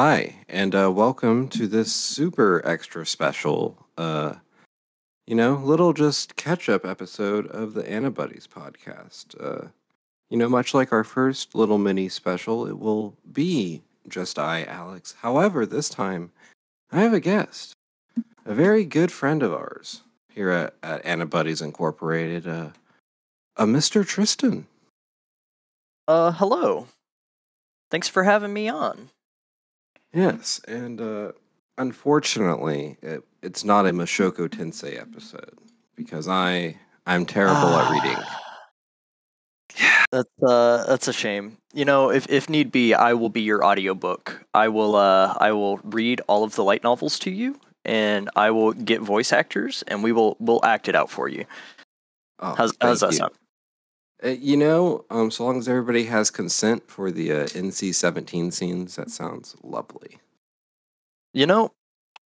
Hi, and uh, welcome to this super extra special, uh, you know, little just catch up episode of the Antibodies podcast. Uh, you know, much like our first little mini special, it will be just I, Alex. However, this time I have a guest, a very good friend of ours here at, at Antibodies Incorporated, uh, a Mr. Tristan. Uh, hello. Thanks for having me on. Yes, and uh, unfortunately, it, it's not a Mushoku Tensei episode because I I'm terrible at reading. That's uh that's a shame. You know, if if need be, I will be your audiobook. I will uh I will read all of the light novels to you and I will get voice actors and we will we'll act it out for you. Oh, How's how's that you. sound? Uh, you know, um, so long as everybody has consent for the uh, NC-17 scenes, that sounds lovely. You know,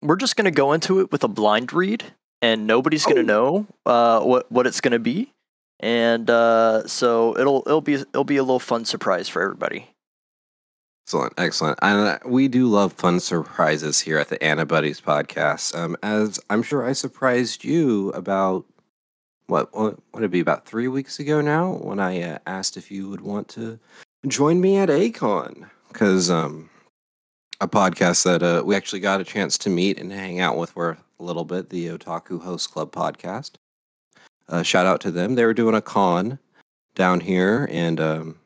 we're just gonna go into it with a blind read and nobody's gonna Oh. know uh what what it's gonna be. And uh so it'll it'll be it'll be a little fun surprise for everybody. Excellent, excellent. And uh, we do love fun surprises here at the Antibodies podcast. Um, as I'm sure I surprised you about what would it be about three weeks ago now when I uh, asked if you would want to join me at A-Kon because um, a podcast that uh, we actually got a chance to meet and hang out with for a little bit, the Otaku Host Club podcast. Uh, shout out to them. They were doing a con down here, and um,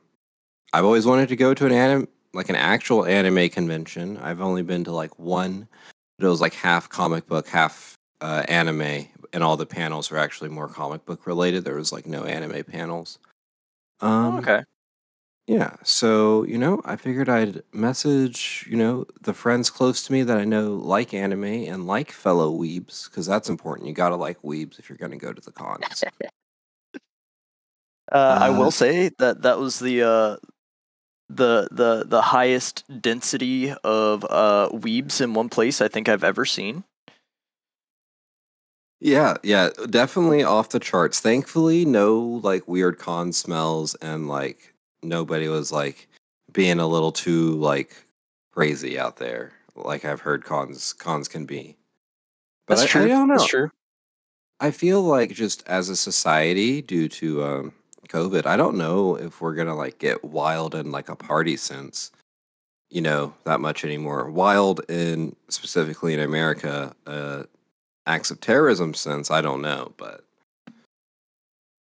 I've always wanted to go to an anime, like an actual anime convention. I've only been to like one, but it was like half comic book, half uh, anime, and all the panels were actually more comic book related. There was like no anime panels. Um, okay. yeah, so you know, I figured I'd message you know the friends close to me that I know like anime and like fellow weebs because that's important. You gotta like weebs if you're gonna go to the cons. Uh, I Uh, will say that that was the uh, the the the highest density of uh, weebs in one place I think I've ever seen. Yeah, yeah, definitely off the charts. Thankfully, no like weird con smells and like nobody was like being a little too like crazy out there like I've heard cons cons can be. But That's I, true. I don't know. That's true. I feel like just as a society due to um COVID, I don't know if we're going to like get wild in like a party sense, you know, that much anymore. Wild in specifically in America, uh acts of terrorism since, I don't know, but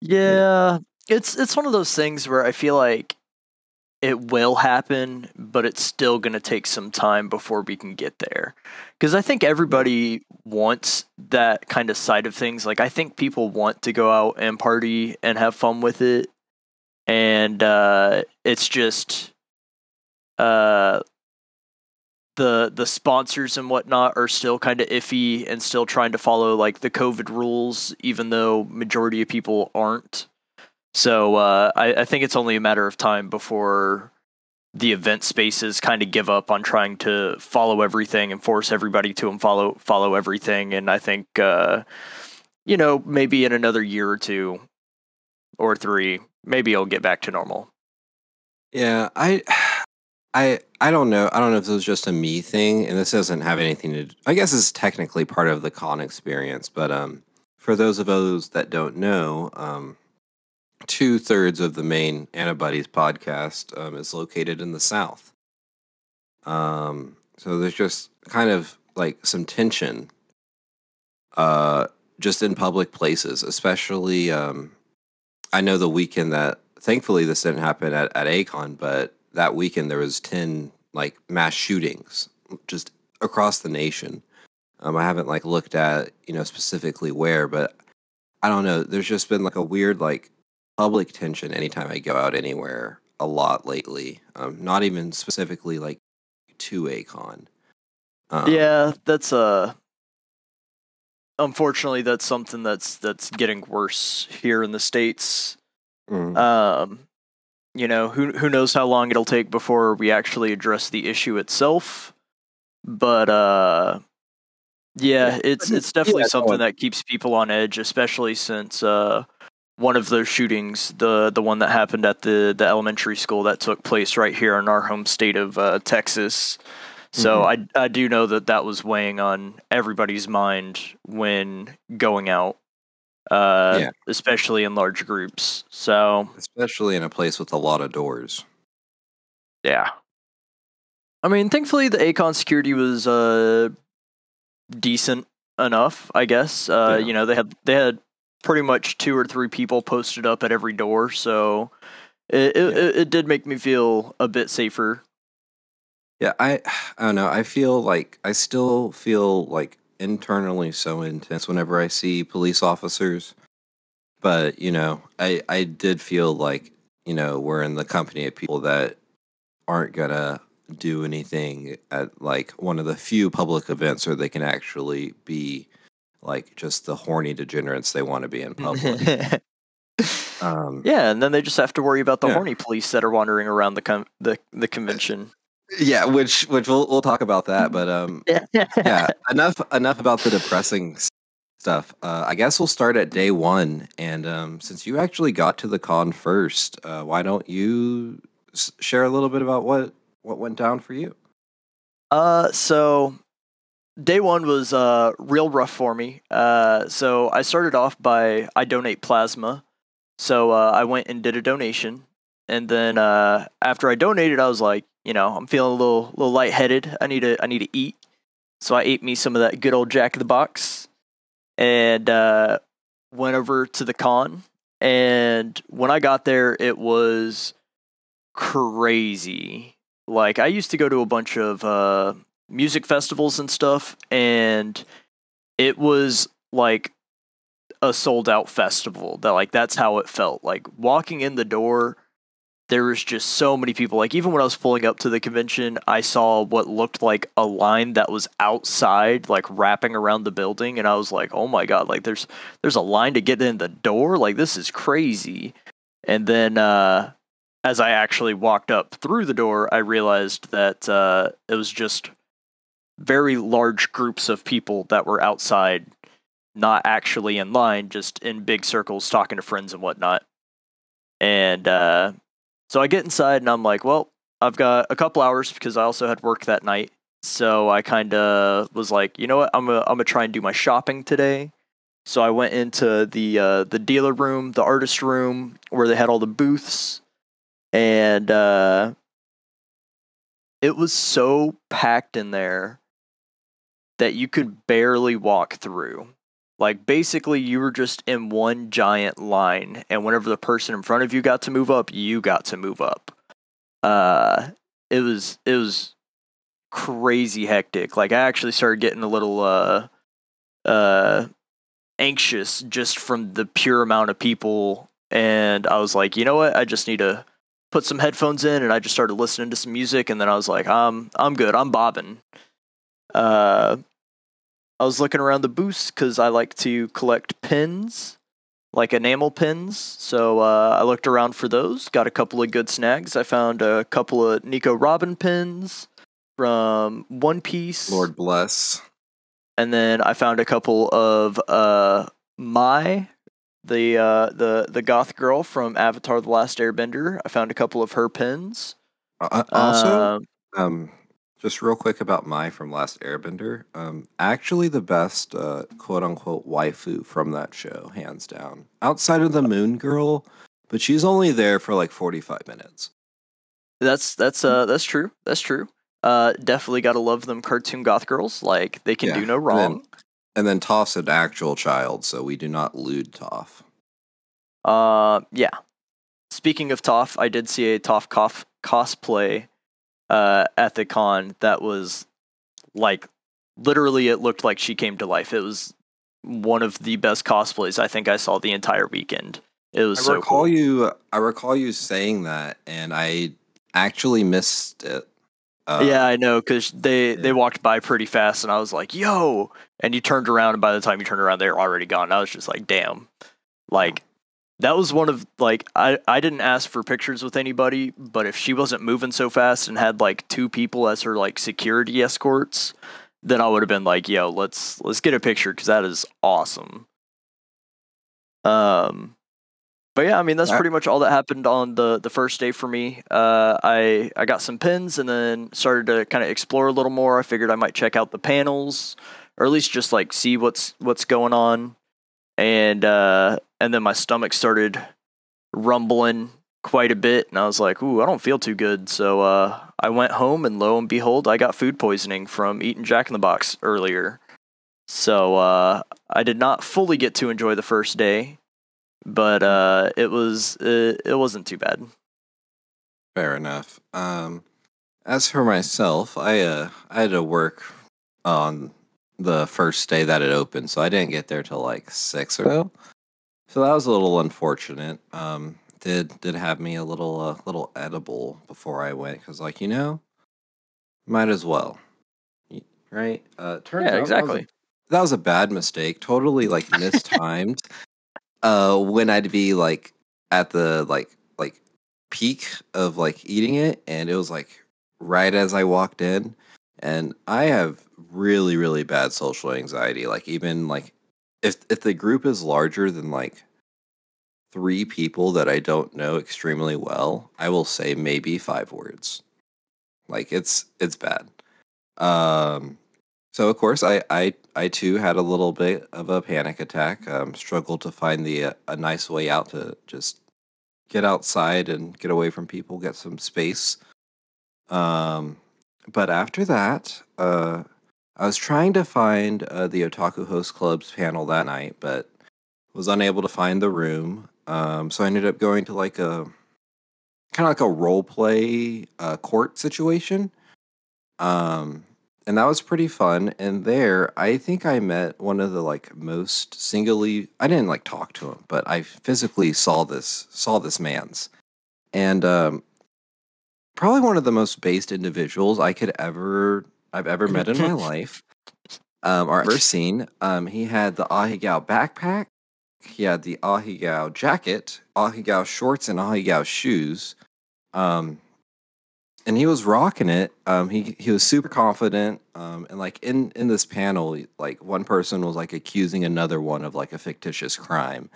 Yeah, it's it's one of those things where I feel like it will happen, but it's still going to take some time before we can get there. Because I think everybody wants that kind of side of things. Like I think people want to go out and party and have fun with it, and uh, it's just uh, the the sponsors and whatnot are still kind of iffy and still trying to follow like the COVID rules, even though majority of people aren't. So uh, I, I think it's only a matter of time before the event spaces kind of give up on trying to follow everything and force everybody to follow follow everything. And I think uh, you know maybe in another year or two or three, maybe it'll get back to normal. yeah, I I I don't know. I don't know if this was just a me thing and this doesn't have anything to I guess it's technically part of the con experience, but um for those of those that don't know, um two thirds of the main antibodies podcast um, is located in the south um, so there's just kind of like some tension uh, just in public places especially um, i know the weekend that thankfully this didn't happen at, at A-Kon but that weekend there was 10 like mass shootings just across the nation um, i haven't like looked at you know specifically where but i don't know there's just been like a weird like public tension anytime I go out anywhere a lot lately. Um, not even specifically like to A-Kon. Um, yeah, that's uh unfortunately that's something that's that's getting worse here in the states. mm, Um you know, who who knows how long it'll take before we actually address the issue itself. But uh yeah, it's it's definitely yeah, something that keeps people on edge, especially since uh one of those shootings, the the one that happened at the the elementary school that took place right here in our home state of uh, Texas. So Mhm. I I do know that that was weighing on everybody's mind when going out, uh, Yeah. especially in large groups. So especially in a place with a lot of doors. yeah, I mean, thankfully the A-Kon security was uh decent enough, I guess. Uh, Yeah. You know, they had they had pretty much two or three people posted up at every door, so it it, Yeah. it, it did make me feel a bit safer. Yeah, I I don't know. I feel like I still feel like internally so intense whenever I see police officers. But, you know, I I did feel like, you know, we're in the company of people that aren't going to do anything at like one of the few public events where they can actually be like just the horny degenerates they want to be in public. um yeah, and then they just have to worry about the Yeah. horny police that are wandering around the com- the the convention. Yeah, which which we'll we'll talk about that, but um yeah enough enough about the depressing stuff uh, i guess we'll start at day one and um, since you actually got to the con first uh, why don't you s- share a little bit about what what went down for you Uh, so day one was uh real rough for me. Uh, so I started off by I donate plasma. So uh, I went and did a donation, and then uh, after I donated, I was like, you know, I'm feeling a little little lightheaded. I need to I need to eat. So I ate me some of that good old Jack in the Box, and uh, went over to the con. And when I got there, it was crazy. Like I used to go to a bunch of uh, music festivals and stuff, and it was like a sold out festival. That like that's how it felt. Like walking in the door, there was just so many people. Like even when I was pulling up to the convention, I saw what looked like a line that was outside, like wrapping around the building, and I was like, "Oh my god! Like there's there's a line to get in the door. Like this is crazy." And then uh, as I actually walked up through the door, I realized that uh, it was just very large groups of people that were outside, not actually in line, just in big circles talking to friends and whatnot. And uh, so I get inside and I'm like, well, I've got a couple hours because I also had work that night. So I kind of was like, you know what, I'm gonna I'm gonna try and do my shopping today. So I went into the uh, the dealer room, the artist room, where they had all the booths, and uh, it was so packed in there that you could barely walk through. Like basically, you were just in one giant line, and whenever the person in front of you got to move up, you got to move up. Uh, it was it was crazy hectic. Like I actually started getting a little uh uh anxious just from the pure amount of people and I was like, you know what? I just need to put some headphones in and I just started listening to some music and then I was like, I'm I'm good. I'm bobbing. Uh I was looking around the booths cuz I like to collect pins, like enamel pins. So uh, I looked around for those, got a couple of good snags. I found a couple of Nico Robin pins from One Piece lord bless and then I found a couple of uh Mai, the uh the the goth girl from Avatar: The Last Airbender. I found a couple of her pins. uh, also Um, um just real quick about Mai from last airbender um actually the best uh quote unquote waifu from that show hands down outside of the moon girl but she's only there for like 45 minutes that's that's uh that's true. That's true. Uh, definitely gotta love them cartoon goth girls. Like they can Yeah, do no and wrong. then- and then Toph's an actual child so we do not lewd Toph Uh, yeah. Speaking of Toph, I did see a Toph Cough cosplay uh, at the con that was like literally it looked like she came to life. It was one of the best cosplays I think I saw the entire weekend. It was I so recall cool. you. I recall you saying that, and I actually missed it. Uh, yeah, I know because they yeah. they walked by pretty fast, and I was like, "Yo!" And you turned around, and by the time you turned around, they were already gone. I was just like, "Damn!" Like that was one of like I I didn't ask for pictures with anybody, but if she wasn't moving so fast and had like two people as her like security escorts, then I would have been like, "Yo, let's let's get a picture because that is awesome." Um, but yeah, I mean that's pretty much all that happened on the the first day for me. Uh, I I got some pins and then started to kind of explore a little more. I figured I might check out the panels or at least just like see what's what's going on. And uh, and then my stomach started rumbling quite a bit, and I was like, "Ooh, I don't feel too good." So uh, I went home, and lo and behold, I got food poisoning from eating Jack in the Box earlier. So uh, I did not fully get to enjoy the first day, but uh, it was it, it wasn't too bad. Fair enough. Um, as for myself, I uh, I had to work on the first day that it opened, so I didn't get there till like six or so. So that was a little unfortunate. Um, did did have me a little uh, little edible before I went because, like you know, might as well, right? Uh, turns Yeah, out that was a- exactly. that was a bad mistake. Totally like mistimed. uh, when I'd be like at the like like peak of like eating it, and it was like right as I walked in, and I have really really bad social anxiety. Like even like if if the group is larger than like three people that I don't know extremely well, I will say maybe five words. Like it's it's bad. Um so of course I I I too had a little bit of a panic attack. Um struggled to find the uh, a nice way out to just get outside and get away from people, get some space. Um but after that, uh I was trying to find uh, the Otaku Host Club's panel that night, but was unable to find the room. Um, so I ended up going to like a kind of like a role play uh, court situation. Um, and that was pretty fun. And there, I think I met one of the like most singly. I didn't like talk to him, but I physically saw this saw this man's, and um, probably one of the most based individuals I could ever I've ever met in my life, um, or ever seen. Um, he had the Ahegao backpack. He had the Ahegao jacket, Ahegao shorts, and Ahegao shoes. Um, and he was rocking it. Um, he he was super confident. Um, and like in in this panel, like one person was like accusing another one of like a fictitious crime.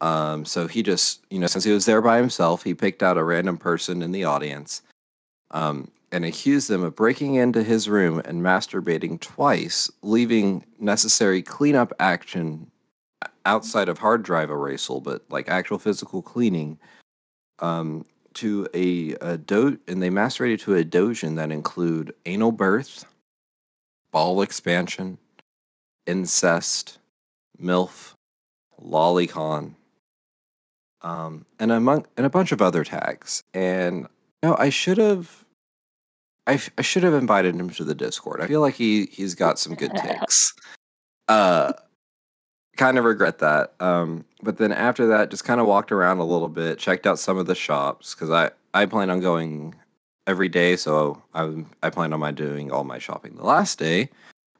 Um, so he just you know since he was there by himself, he picked out a random person in the audience. Um, and accused them of breaking into his room and masturbating twice, leaving necessary cleanup action outside of hard drive erasal, but like actual physical cleaning, um, to a, a do and they masturbated to a doujin that include anal birth, ball expansion, incest, milf, lolicon, um, and among and a bunch of other tags. And no, I should have. I, f- I should have invited him to the Discord. I feel like he he's got some good takes. Uh, kind of regret that. Um, but then after that, just kind of walked around a little bit, checked out some of the shops because I I plan on going every day, so I I plan on my doing all my shopping the last day,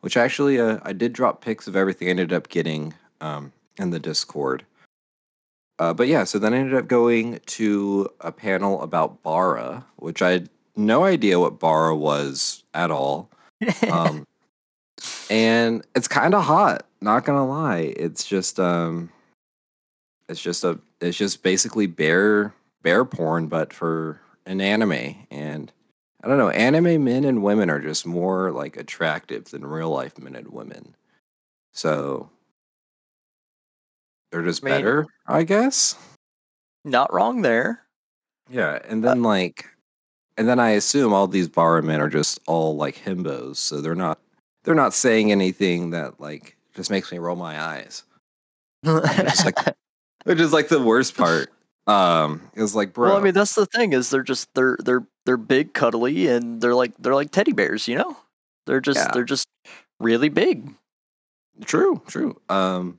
which actually uh, I did drop pics of everything I ended up getting um, in the Discord. Uh, but yeah, so then I ended up going to a panel about Bara, which I no idea what Bara was at all. Um, and it's kind of hot, not gonna lie. It's just um, it's just a it's just basically bear bear porn, but for an anime. And I don't know, anime men and women are just more like attractive than real life men and women. So they're just I mean- better, I guess. Not wrong there. Yeah, and then like, and then I assume all these bar men are just all like himbos, so they're not they're not saying anything that like just makes me roll my eyes, It's like- which is like the worst part. Um, it's like, bro, well, I mean, that's the thing is they're just they're they're they're big, cuddly, and they're like they're like teddy bears, you know. They're just Yeah. they're just really big. True, true. Um,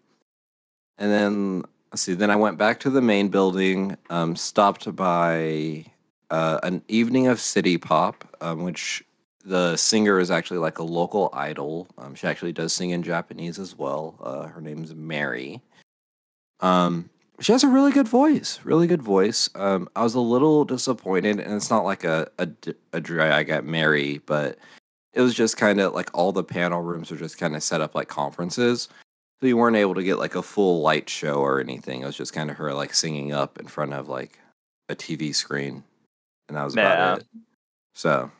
and then let's see. Then I went back to the main building. Um, stopped by uh, an evening of city pop, um, which the singer is actually like a local idol. Um, she actually does sing in Japanese as well. Uh, her name's Mary. Um, she has a really good voice. Really good voice. Um, I was a little disappointed, and it's not like a a, a drag at Mary, but it was just kind of like all the panel rooms are just kind of set up like conferences. So you weren't able to get like a full light show or anything. It was just kind of her like singing up in front of like a TV screen, and that was about Yeah. it. So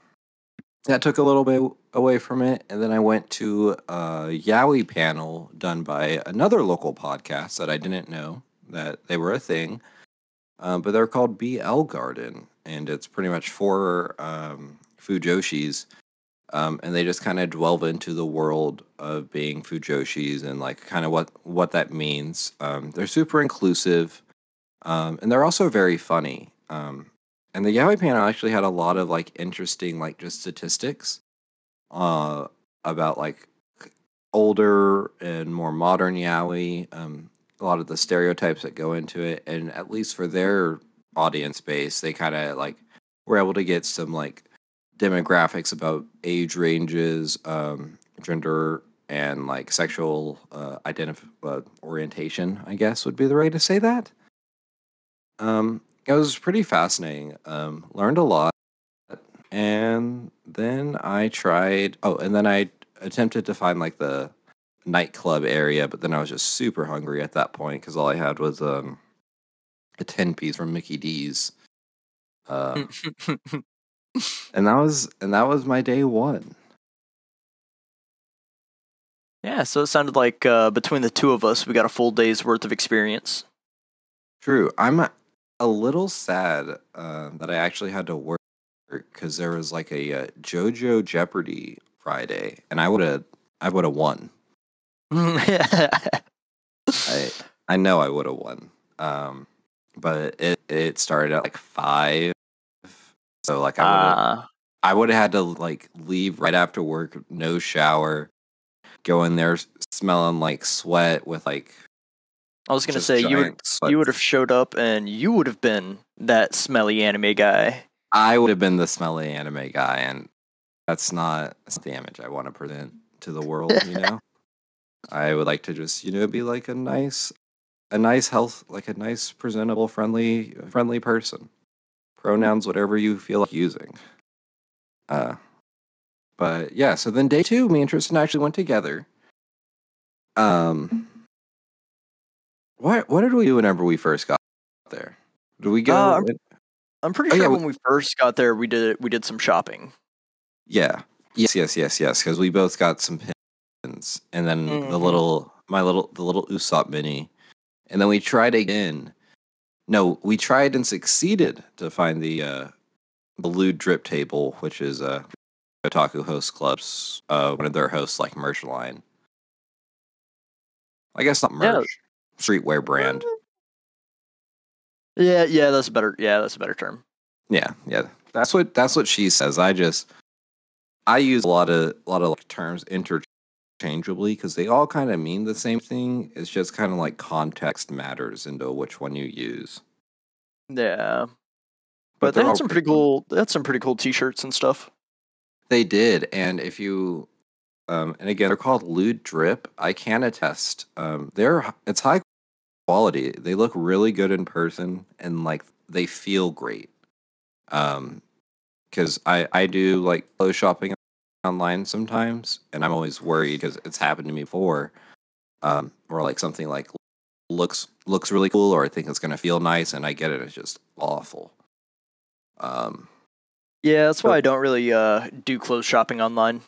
that took a little bit away from it, and then I went to a Yaoi panel done by another local podcast that I didn't know that they were a thing, um, but they're called BL Garden, and it's pretty much for um, Fujoshis um, and they just kind of delve into the world of being fujoshis and like kind of what what that means. Um, they're super inclusive, um, and they're also very funny. And the Yaoi panel actually had a lot of like interesting like just statistics uh, about like older and more modern yaoi. Um, a lot of the stereotypes that go into it, and at least for their audience base, they kind of like were able to get some like demographics about age ranges, um, gender, and like sexual uh, identif- uh, orientation. I guess would be the way to say that. Um, it was pretty fascinating. Um, learned a lot, and then I tried. Oh, and then I attempted to find like the nightclub area, but then I was just super hungry at that point because all I had was um, a ten piece from Mickey D's. Um, and that was and that was my day one. yeah, so it sounded like uh, between the two of us, we got a full day's worth of experience. True. I'm a, little sad uh, that I actually had to work because there was like a uh, JoJo Jeopardy Friday, and I would have I would have won. I I know I would have won. Um, but it it started at like five, so like I would have Ah, I would have had to like leave right after work, no shower, go in there smelling like sweat with like I was gonna just say you would giant sweat you would have showed up and you would have been that smelly anime guy. I would have been the smelly anime guy, and that's not that's not the image I want to present to the world. You know, I would like to just you know be like a nice, a nice health, like a nice, presentable, friendly, friendly person. Pronouns, whatever you feel like using. Uh, but yeah. So then day two, me and Tristan actually went together. Um, what what did we do whenever we first got there? Did we go? Uh, I'm- I'm pretty Oh, sure yeah, when we first got there, we did we did some shopping. Yeah. Yes, yes, yes, yes. Because we both got some pins, and then the Mhm. little, my little, the little Usopp mini, and then we tried again. No, we tried and succeeded to find the uh, the lewd drip table, which is uh, Otaku Host Club's uh, one of their hosts like merch line. I guess not merch, streetwear brand. Yeah, yeah, that's a better. Yeah, that's a better term. Yeah, yeah. That's what that's what she says. I just I use a lot of a lot of like terms interchangeably because they all kind of mean the same thing. It's just kind of like context matters into which one you use. Yeah, but, they they're had some pretty cool. They had some pretty cool T-shirts and stuff. They did, and if you um and again they're called lewd drip. I can attest. Um they're it's high quality. They look really good in person and like they feel great. Um because I I do like clothes shopping online sometimes, and I'm always worried because it's happened to me before. Um, or like something like looks looks really cool, or I think it's gonna feel nice, and I get it, it's just awful. Um, Yeah, that's why I don't really uh, do clothes shopping online.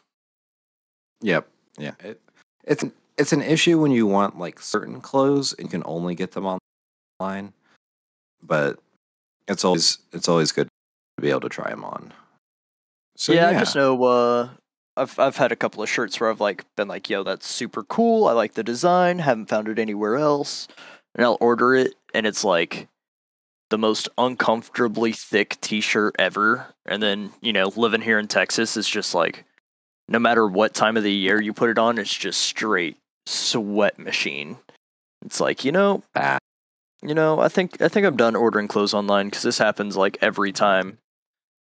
Yep. Yeah. It, it's it's an issue when you want like certain clothes and can only get them online, but it's always it's always good to be able to try them on. So yeah, yeah, I just know. Uh, I've I've had a couple of shirts where I've like been like, "Yo, that's super cool. I like the design. Haven't found it anywhere else." And I'll order it, and it's like the most uncomfortably thick T-shirt ever. And then you know, living here in Texas is just like, no matter what time of the year you put it on, it's just straight sweat machine. It's like you know, Ah. you know, I think I think I'm done ordering clothes online because this happens like every time.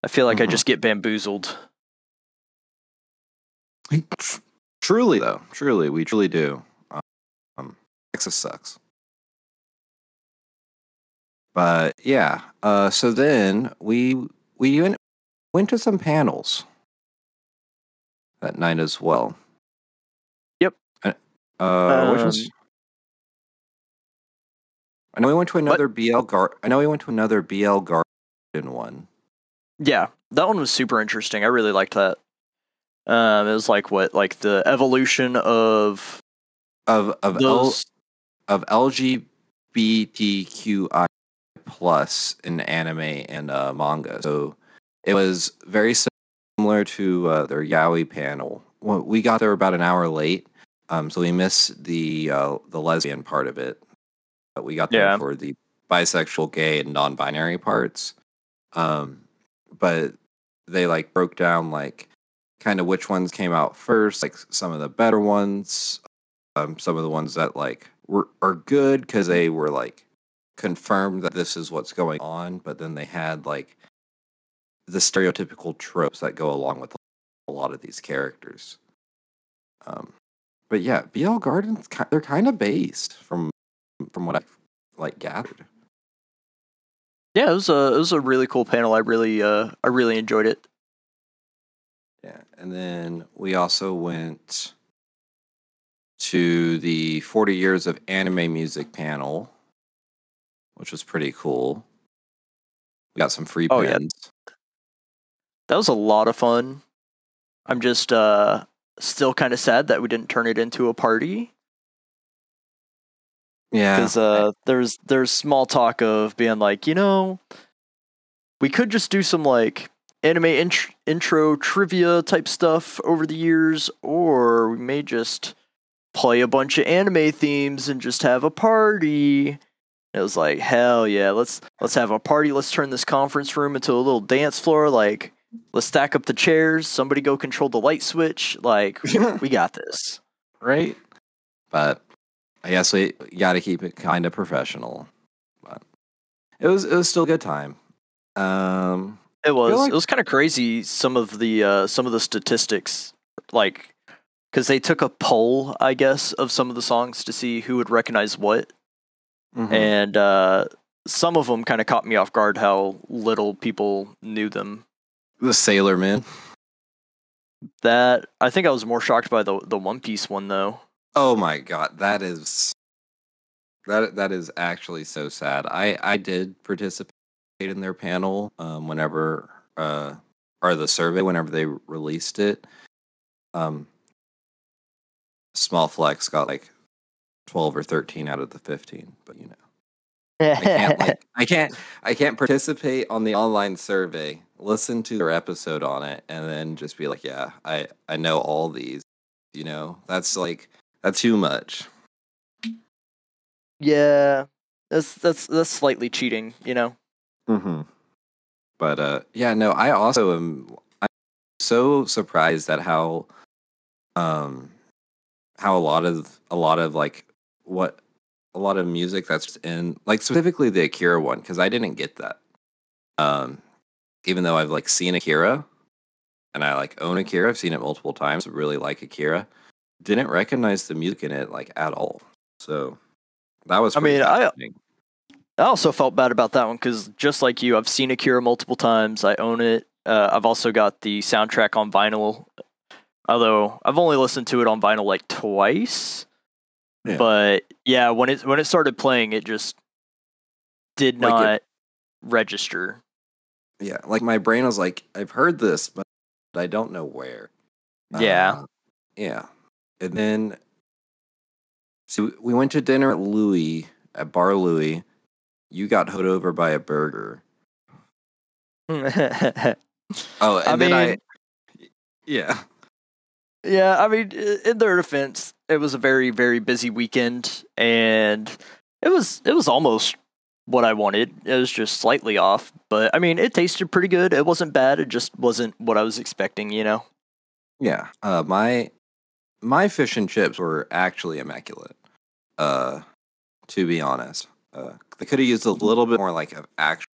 I feel like I Mhm. just get bamboozled. Truly, though, truly, we truly do. Um, Texas sucks. But yeah, uh, so then we we went, went to some panels that night as well. Uh, uh, which Um, was I know we went to another BL Gar. I know we went to another BL Garden one. Yeah, that one was super interesting. I really liked that. Um, it was like what, like the evolution of of of L, of LGBTQI plus in anime and uh, manga. So it was very similar to uh, their Yaoi panel. We got there about an hour late, um, so we missed the uh, the lesbian part of it. But we got there Yeah. for the bisexual, gay, and non-binary parts. Um, but they like broke down like kind of which ones came out first, like some of the better ones, um, some of the ones that like were are good because they were like confirmed that this is what's going on, but then they had like the stereotypical tropes that go along with a lot of these characters. But yeah, BL Gardens they're kind of based from from what I like gathered. Yeah, it was a it was a really cool panel. I really uh I really enjoyed it. Yeah, and then we also went to the 40 years of anime music panel, which was pretty cool. We got some free Oh, yeah. pins. That was a lot of fun. I'm just uh still kind of sad that we didn't turn it into a party. Yeah, because uh there's there's small talk of being like you know we could just do some like anime int- intro trivia type stuff over the years or we may just play a bunch of anime themes and just have a party. It was like hell yeah let's let's have a party. Let's turn this conference room into a little dance floor like let's stack up the chairs somebody go control the light switch like we got this right? But I guess we got to keep it kind of professional. But it was it was still a good time. Um, It was. like- it was kind of crazy. Some of the uh, some of the statistics, like, because they took a poll, I guess, of some of the songs to see who would recognize what, mhm. and uh, some of them kind of caught me off guard how little people knew them. The Sailor Moon. That I think I was more shocked by the the One Piece one though. Oh my god, that is that that is actually so sad. I I did participate in their panel um whenever uh or the survey whenever they released it. Um Small Flex got like 12 or 13 out of the 15, but you know. I can't like I can't I can't participate on the online survey, listen to their episode on it and then just be like, yeah, I I know all these, you know. That's like that's too much. yeah, that's that's that's slightly cheating, you know. Mm-hmm. But uh, yeah, no, I also am. I'm so surprised at how, um, how a lot of a lot of like what a lot of music that's in like specifically the Akira one because I didn't get that. Um, even though I've like seen Akira, and I like own Akira, I've seen it multiple times. Really like Akira. Didn't recognize the music in it like at all. So that was. I mean, I- I also felt bad about that one because just like you, I've seen Akira multiple times. I own it. Uh, I've also got the soundtrack on vinyl, although I've only listened to it on vinyl like twice. Yeah. But yeah, when it when it started playing, it just did Like it- not register. Yeah, like my brain was like, I've heard this, but I don't know where. Yeah. Uh, yeah. And then, so we- we went to dinner at Louis, at Bar Louis. You got hoed over by a burger. Oh, and I then I. mean- Yeah. I mean, in their defense, it was a very very busy weekend, and it was it was almost what I wanted. It was just slightly off, but I mean, it tasted pretty good. It wasn't bad. It just wasn't what I was expecting. You know. Yeah. Uh, my my fish and chips were actually immaculate. Uh, to be honest, uh, they could have used a little bit more like of actual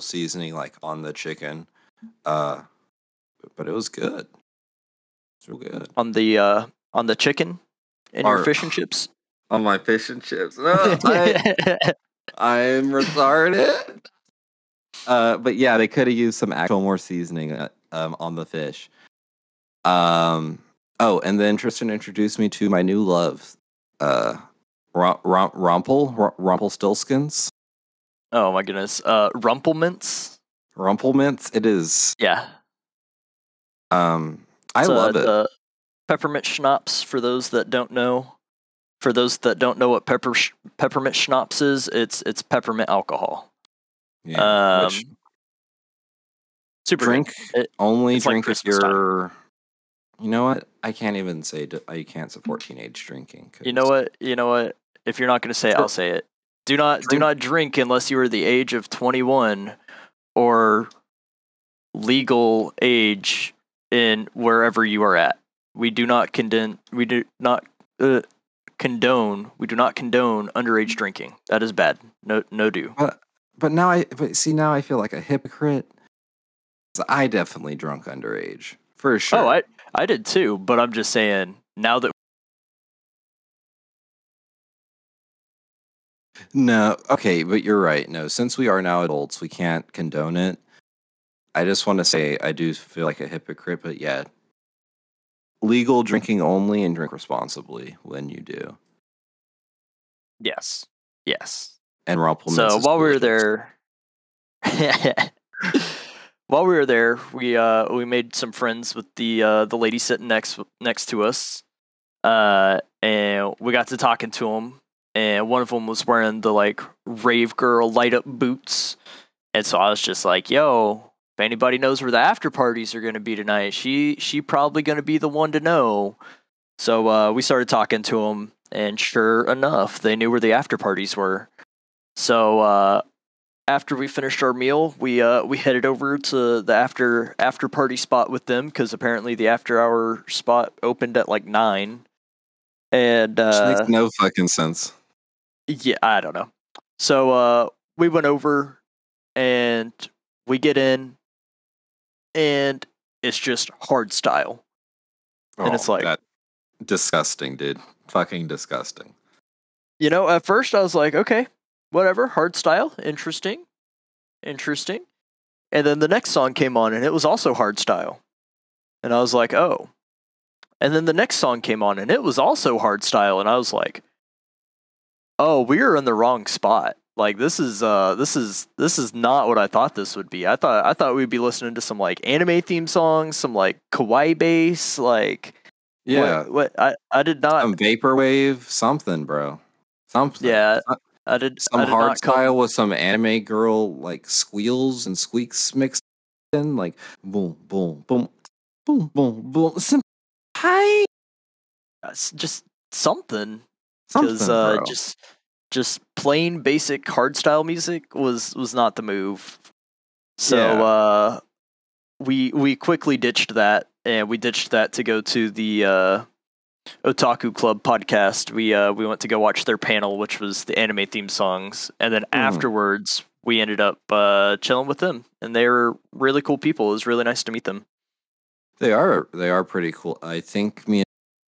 seasoning, like on the chicken. Uh, but it was good. It's real good on the uh on the chicken and your fish and chips. on my fish and chips. No, I, I'm retarded. Uh, but yeah, they could have used some actual more seasoning uh, um, on the fish. Um. Oh, and then Tristan introduced me to my new love, uh, Rum, rum, Rumpel, Rum- Rumpelstiltskins, Oh my goodness. Uh, Rumple Minze. Rumplemints. It is. Yeah, Um, I It's, uh, love it. The peppermint schnapps. For those that don't know, for those that don't know what pepper sh- peppermint schnapps is, it's it's peppermint alcohol. Yeah, um, Super drink It- only it's like drink if you're. You know what? I can't even say I can't support teenage drinking. You know what? You know what? If you're not going to say it, Sure. I'll say it. Do not do Drink- not drink unless you are the age of 21 or legal age in wherever you are at. We do not condone. We do not uh, condone. We do not condone underage drinking. That is bad. No, no do. But but now I but see now I feel like a hypocrite. I definitely drunk underage for oh, sure. Oh, I I did too. But I'm just saying now that no, okay, but you're right. No, since we are now adults, we can't condone it. I just want to say I do feel like a hypocrite, but yeah, legal drinking only and drink responsibly when you do. yes, yes. And Rumple Minze So while we were there, while we were there, we uh we made some friends with the uh the lady sitting next next to us, uh, and we got to talking to them. And one of them was wearing the like rave girl light up boots, and so I was just like, "Yo, if anybody knows where the after parties are going to be tonight, she she probably going to be the one to know." So uh, we started talking to them, and sure enough, they knew where the after parties were. So uh, after we finished our meal, we uh, we headed over to the after after party spot with them because apparently the after hour spot opened at like nine. And Which uh, makes no fucking sense. yeah, I don't know. So uh, we went over and we get in, and it's just hard style. And it's oh, like- Oh, that disgusting, dude. Fucking disgusting. You know, at first I was like, okay, whatever, hard style, interesting, interesting. And then the next song came on and it was also hard style. And I was like, oh. And then the next song came on and it was also hard style. And I was like, oh, we are in the wrong spot. Like this is uh this is this is not what I thought this would be. I thought I thought we'd be listening to some like anime theme songs, some like kawaii bass, like Yeah, what, what I, I did not some vaporwave, something, bro. Something. Yeah, Some- I did some I did hard not come- style with some anime girl like squeals and squeaks mixed in, like boom, boom, boom, boom, boom, boom. Some hi, just something something, because uh, bro. just just plain basic hardstyle music was was not the move. So Yeah. uh, we we quickly ditched that and we ditched that to go to the uh, Otaku Club podcast. We uh, we went to go watch their panel, which was the anime theme songs, and then Mhm. afterwards we ended up uh, chilling with them, and they were really cool people. It was really nice to meet them. They are they are pretty cool. I think me and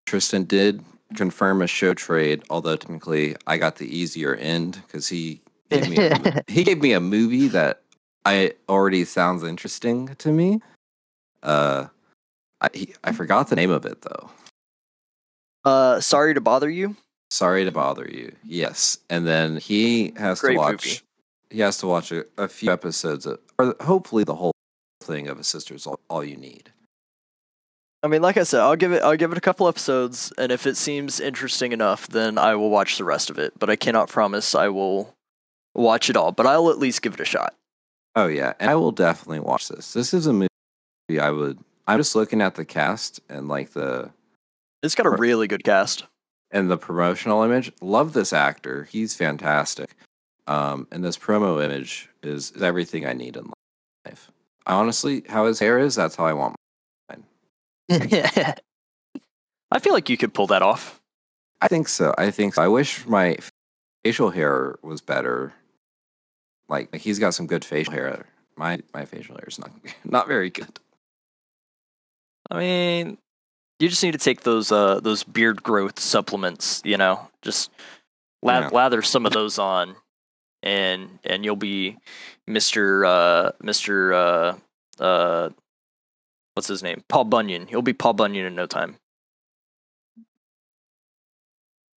Tristan did confirm a show trade, although technically I got the easier end because he gave me a, he gave me a movie that I already sounds interesting to me. Uh, I he, I forgot the name of it though. Uh, sorry to bother you. Sorry to bother you. Yes, and then he has Great to watch. movie. He has to watch a, a few episodes, of, or hopefully the whole thing of a sister's all, all you need. I mean, like I said, I'll give it. I'll give it a couple episodes, and if it seems interesting enough, then I will watch the rest of it. But I cannot promise I will watch it all. But I'll at least give it a shot. Oh yeah, and I will definitely watch this. This is a movie I would. I'm just looking at the cast and like the It's got a really good cast. and the promotional image. Love this actor. He's fantastic. Um, and this promo image is, is everything I need in life. I Honestly, how his hair is, that's how I want. I feel like you could pull that off. I think so. I think so. I wish my facial hair was better. Like, like he's got some good facial hair. My my facial hair is not not very good. I mean, you just need to take those uh those beard growth supplements. You know, just la- Yeah. lather some of those on, and and you'll be Mister uh Mister uh uh what's his name Paul Bunyan. He'll be Paul Bunyan in no time.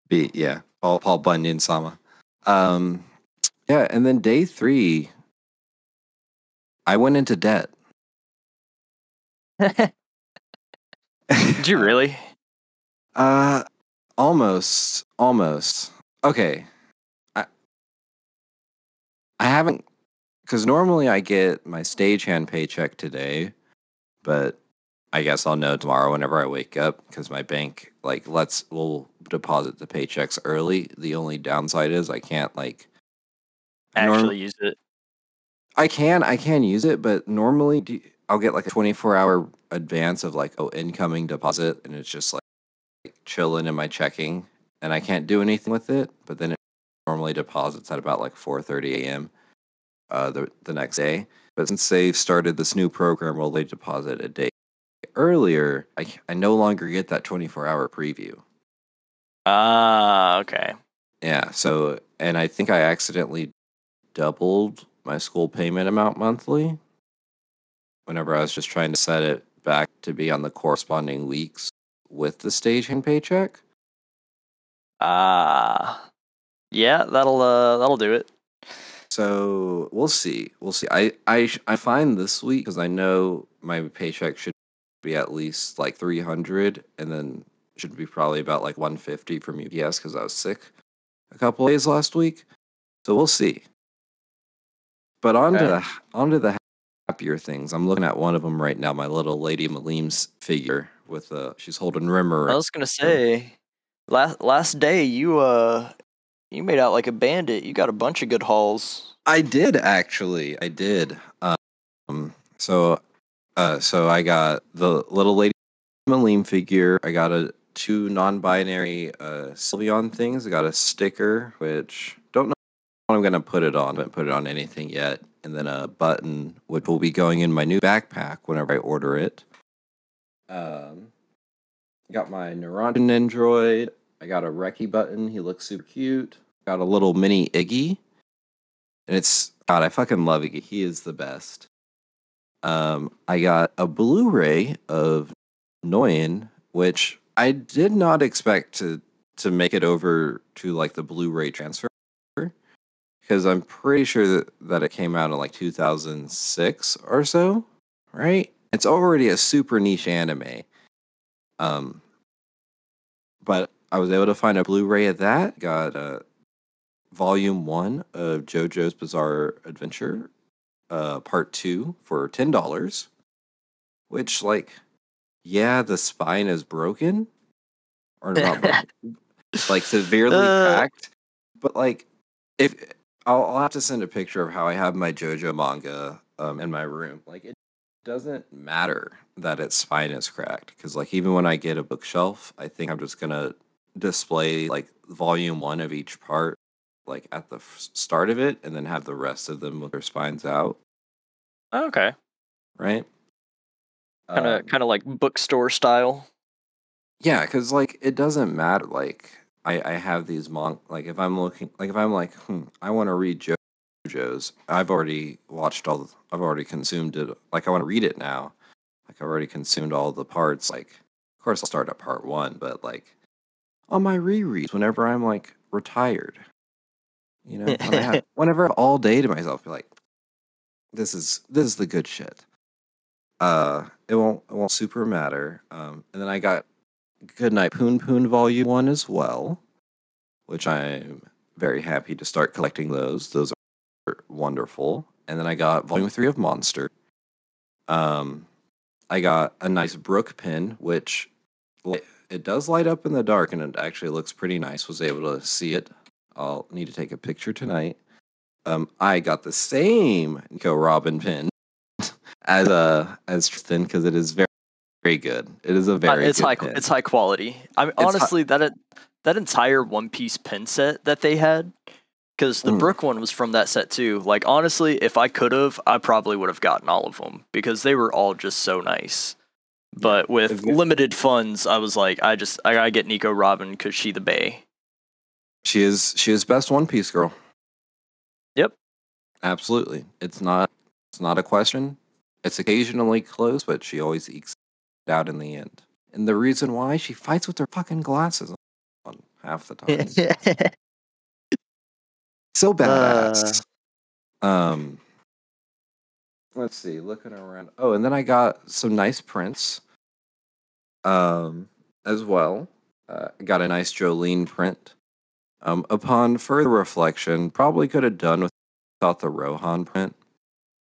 Be yeah. Paul Paul Bunyan Sama. Um, yeah, and then day three, I went into debt. Did you really? Uh, almost, almost. Okay, I I haven't because normally I get my stagehand paycheck today, but I guess I'll know tomorrow whenever I wake up because my bank like lets will deposit the paychecks early. The only downside is I can't like norm- Actually use it. I can I can use it, but normally do, I'll get like a 24 hour advance of like oh incoming deposit, and it's just like, like chilling in my checking, and I can't do anything with it. But then it normally deposits at about like 4:30 a.m. Uh, the the next day. But since they've started this new program where they deposit a day earlier, I I no longer get that 24 hour preview. Ah, okay. Yeah. So, and I think I accidentally doubled my school payment amount monthly whenever I was just trying to set it back to be on the corresponding weeks with the staging paycheck. Ah, yeah, that'll uh, that'll do it. So we'll see. We'll see. I I I find this week because I know my paycheck should be at least like three hundred, and then should be probably about like one fifty from UPS because I was sick a couple days last week. So we'll see. But on to Okay. the on to the happier things. I'm looking at one of them right now. My little lady Maleem's figure with uh she's holding Rimmer. I was gonna say, last last day you uh you made out like a bandit. You got a bunch of good hauls. I did actually. I did. Um, so, uh, so I got the little lady Maleem figure. I got a two non-binary uh, Sylveon things. I got a sticker, which don't know what I'm gonna put it on. I haven't put it on anything yet. And then a button, which will be going in my new backpack whenever I order it. Um, got my Neurontin Android. I got a Reki button. He looks super cute. Got a little mini Iggy. And it's God, I fucking love Iggy. He is the best. Um, I got a Blu-ray of Noein, which I did not expect to to make it over to like the Blu-ray transfer because I'm pretty sure that, that it came out in like 2006 or so, right? It's already a super niche anime. Um, but I was able to find a Blu-ray of that. Got uh, volume one of JoJo's Bizarre Adventure, uh, part two for ten dollars. Which, like, yeah, the spine is broken, or not, broken, like severely Uh. cracked. But like, if I'll, I'll have to send a picture of how I have my JoJo manga um, in my room. Like, it doesn't matter that its spine is cracked because, like, even when I get a bookshelf, I think I'm just gonna display like volume one of each part, like at the f- start of it, and then have the rest of them with their spines out. Okay, Right? kind of Um, kind of like bookstore style. Yeah, because like it doesn't matter. Like I, I have these monk. Like if I'm looking, like if I'm like, hmm, I want to read JoJo's. I've already watched all. The, I've already consumed it. Like I want to read it now. Like I've already consumed all the parts. Like of course I'll start at part one, but like on my rereads whenever I'm like retired, you know, when I have, whenever I have all day to myself, be like, this is this is the good shit. Uh, it won't it won't super matter. Um, and then I got Goodnight Punpun Volume 1 as well, which I'm very happy to start collecting those. Those are wonderful. And then I got Volume 3 of Monster. Um, I got a nice Brook pin, which it does light up in the dark and it actually looks pretty nice. Was able to see it. I'll need to take a picture tonight. Um, I got the same Nico Robin pin as uh as Tristan because it is very very good. It is a very it's good high. pin. It's high quality. I mean, It's honestly, that it, that entire One Piece pin set that they had, because the Mm. Brook one was from that set too. Like honestly, if I could have, I probably would have gotten all of them because they were all just so nice. But with limited funds, I was like, I just I gotta get Nico Robin because she the Bay. She is she is best One Piece girl. Yep. Absolutely. It's not it's not a question. It's occasionally close, but she always ekes it out in the end. And the reason why she fights with her fucking glasses on half the time. so badass. um, let's see. Looking around. Oh, and then I got some nice prints. Um, as well. Uh, got a nice Jolyne print. Um, upon further reflection, probably could have done without the Rohan print,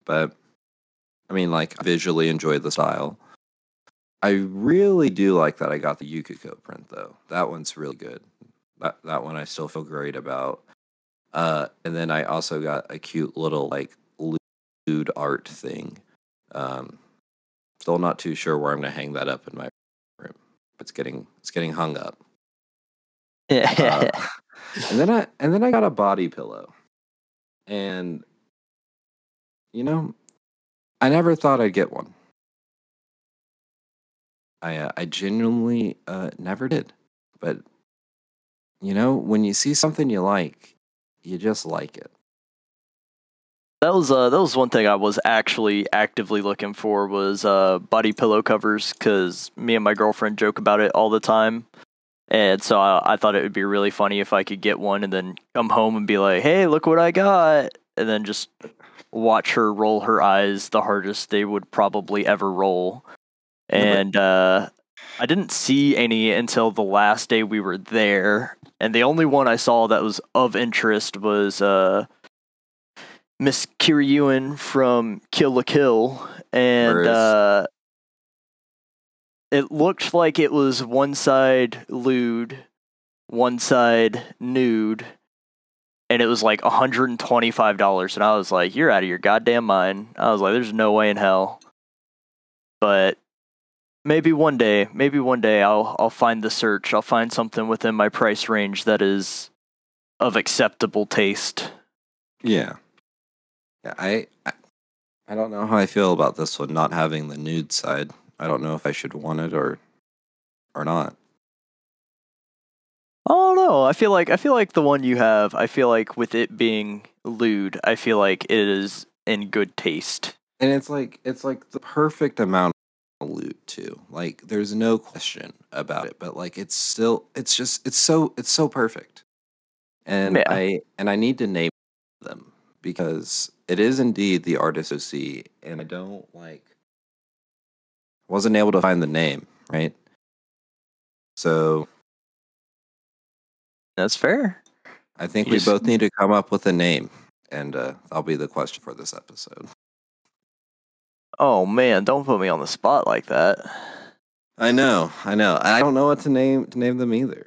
but I mean, like, visually enjoyed the style. I really do like that I got the Yukiko print though. That one's really good. That that one I still feel great about. Uh, and then I also got a cute little like lewd art thing. Um, still not too sure where I'm gonna hang that up in my room. It's getting it's getting hung up. Uh, and then I and then I got a body pillow, and you know, I never thought I'd get one. I uh, I genuinely uh, never did, but you know, when you see something you like, you just like it. That was uh that was one thing I was actually actively looking for was uh body pillow covers because me and my girlfriend joke about it all the time, and so I, I thought it would be really funny if I could get one and then come home and be like, "Hey, look what I got," and then just watch her roll her eyes the hardest they would probably ever roll. And uh, I didn't see any until the last day we were there, and the only one I saw that was of interest was uh, Miss Kiryuin from Kill la Kill, and uh, it looked like it was one side lewd, one side nude, and it was like $125 and I was like, "You're out of your goddamn mind." I was like, "There's no way in hell." But maybe one day, maybe one day I'll I'll find the search. I'll find something within my price range that is of acceptable taste. Yeah. I, I I don't know how I feel about this one not having the nude side. I don't know if I should want it or or not. Oh no, I feel like I feel like the one you have, I feel like with it being lewd, I feel like it is in good taste. And it's like it's like the perfect amount of loot too. Like there's no question about it, but like it's still it's just it's so it's so perfect. And Yeah. I and I need to name them because it is indeed the artist OC and I don't like wasn't able to find the name, right? So That's fair. I think You we just- both need to come up with a name and uh, that'll be the question for this episode. Oh man, don't put me on the spot like that. I know, I know. I don't know what to name to name them either.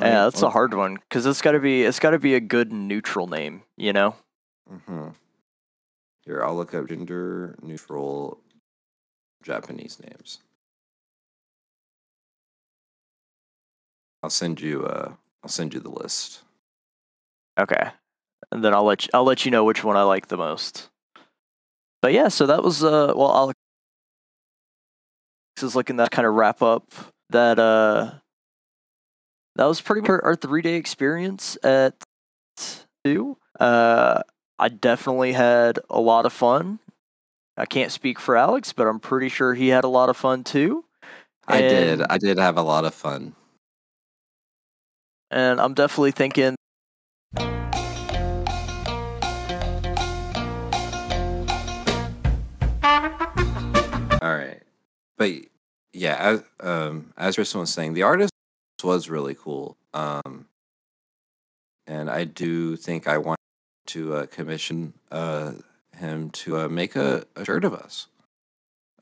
Yeah, that's a hard one because it's got to be it's got to be a good neutral name, you know. Mm-hmm. Here, I'll look up gender neutral Japanese names. I'll send you. Uh, I'll send you the list. Okay, and then I'll let you, I'll let you know which one I like the most. But yeah, so that was uh well Alex is looking that kind of wrap up that uh that was pretty much our, three day experience at two. Uh, I definitely had a lot of fun. I can't speak for Alex, but I'm pretty sure he had a lot of fun too. I did. I did have a lot of fun. and I'm definitely thinking All right, but yeah, as um, as Tristan was saying, the artist was really cool. Um, and I do think I want to uh, commission uh, him to uh, make a, a shirt of us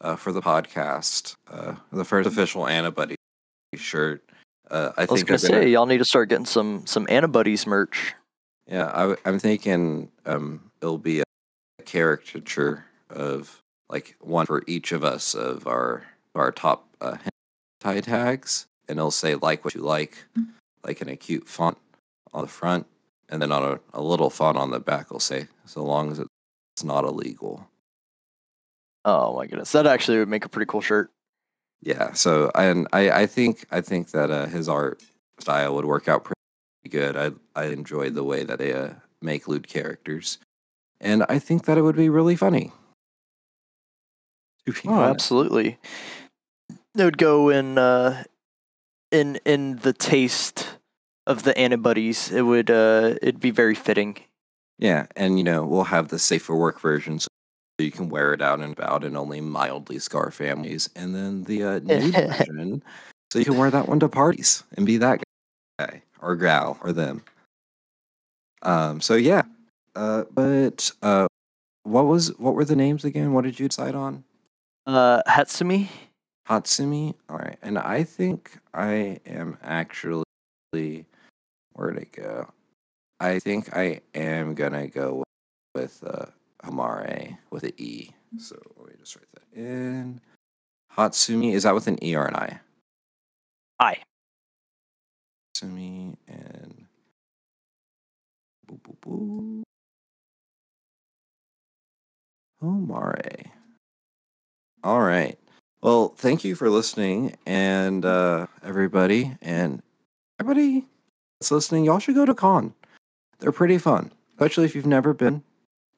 uh, for the podcast, uh, the first official Annabuddy shirt. Uh, I I was think gonna say y'all need to start getting some some Antibodies merch. Yeah, I, am thinking um, it'll be a caricature of like one for each of us of our our top uh, tie tags, and it'll say like what you like, like in a cute font on the front, and then on a, a little font on the back will say so long as it's not illegal. Oh my goodness, that actually would make a pretty cool shirt. Yeah, so and I I think I think that uh, his art style would work out pretty good. I I enjoyed the way that they uh, make lewd characters, and I think that it would be really funny. Oh, honest. absolutely. It would go in uh, in in the taste of the antibodies, it would uh it'd be very fitting. Yeah, and you know we'll have the safer work version, so you can wear it out and about and only mildly scar families, and then the uh, nude version, so you can wear that one to parties and be that guy or gal or them. Um. So yeah. Uh. But uh, what was what were the names again? What did you decide on? Uh, Hatsumi. Hatsumi. All right, and I think I am actually. Where'd it go? I think I am gonna go with uh, Homare with an E. So let me just write that in. Hatsumi is that with an E or an I? I. Hatsumi and. Boo, boo, boo. Homare. All right. Well, thank you for listening, and uh, everybody, and everybody that's listening, y'all should go to con. They're pretty fun, especially if you've never been,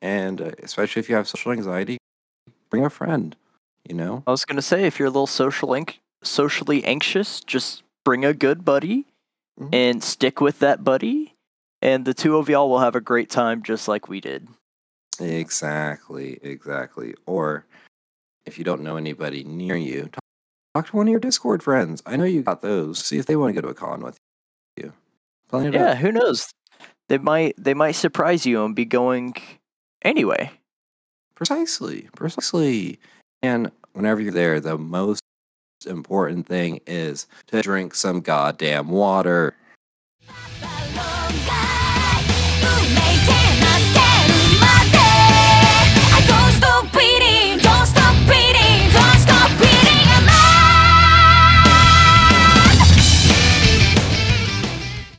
and uh, especially if you have social anxiety. Bring a friend. You know. I was gonna say if you're a little social anx- socially anxious, just bring a good buddy Mhm. and stick with that buddy, and the two of y'all will have a great time, just like we did. Exactly. Exactly. Or if you don't know anybody near you, talk, talk to one of your Discord friends. I know you got those. See if they want to go to a con with you. Plan it Yeah, out. who knows? They might they might surprise you and be going anyway. Precisely, precisely. And whenever you're there, the most important thing is to drink some goddamn water.「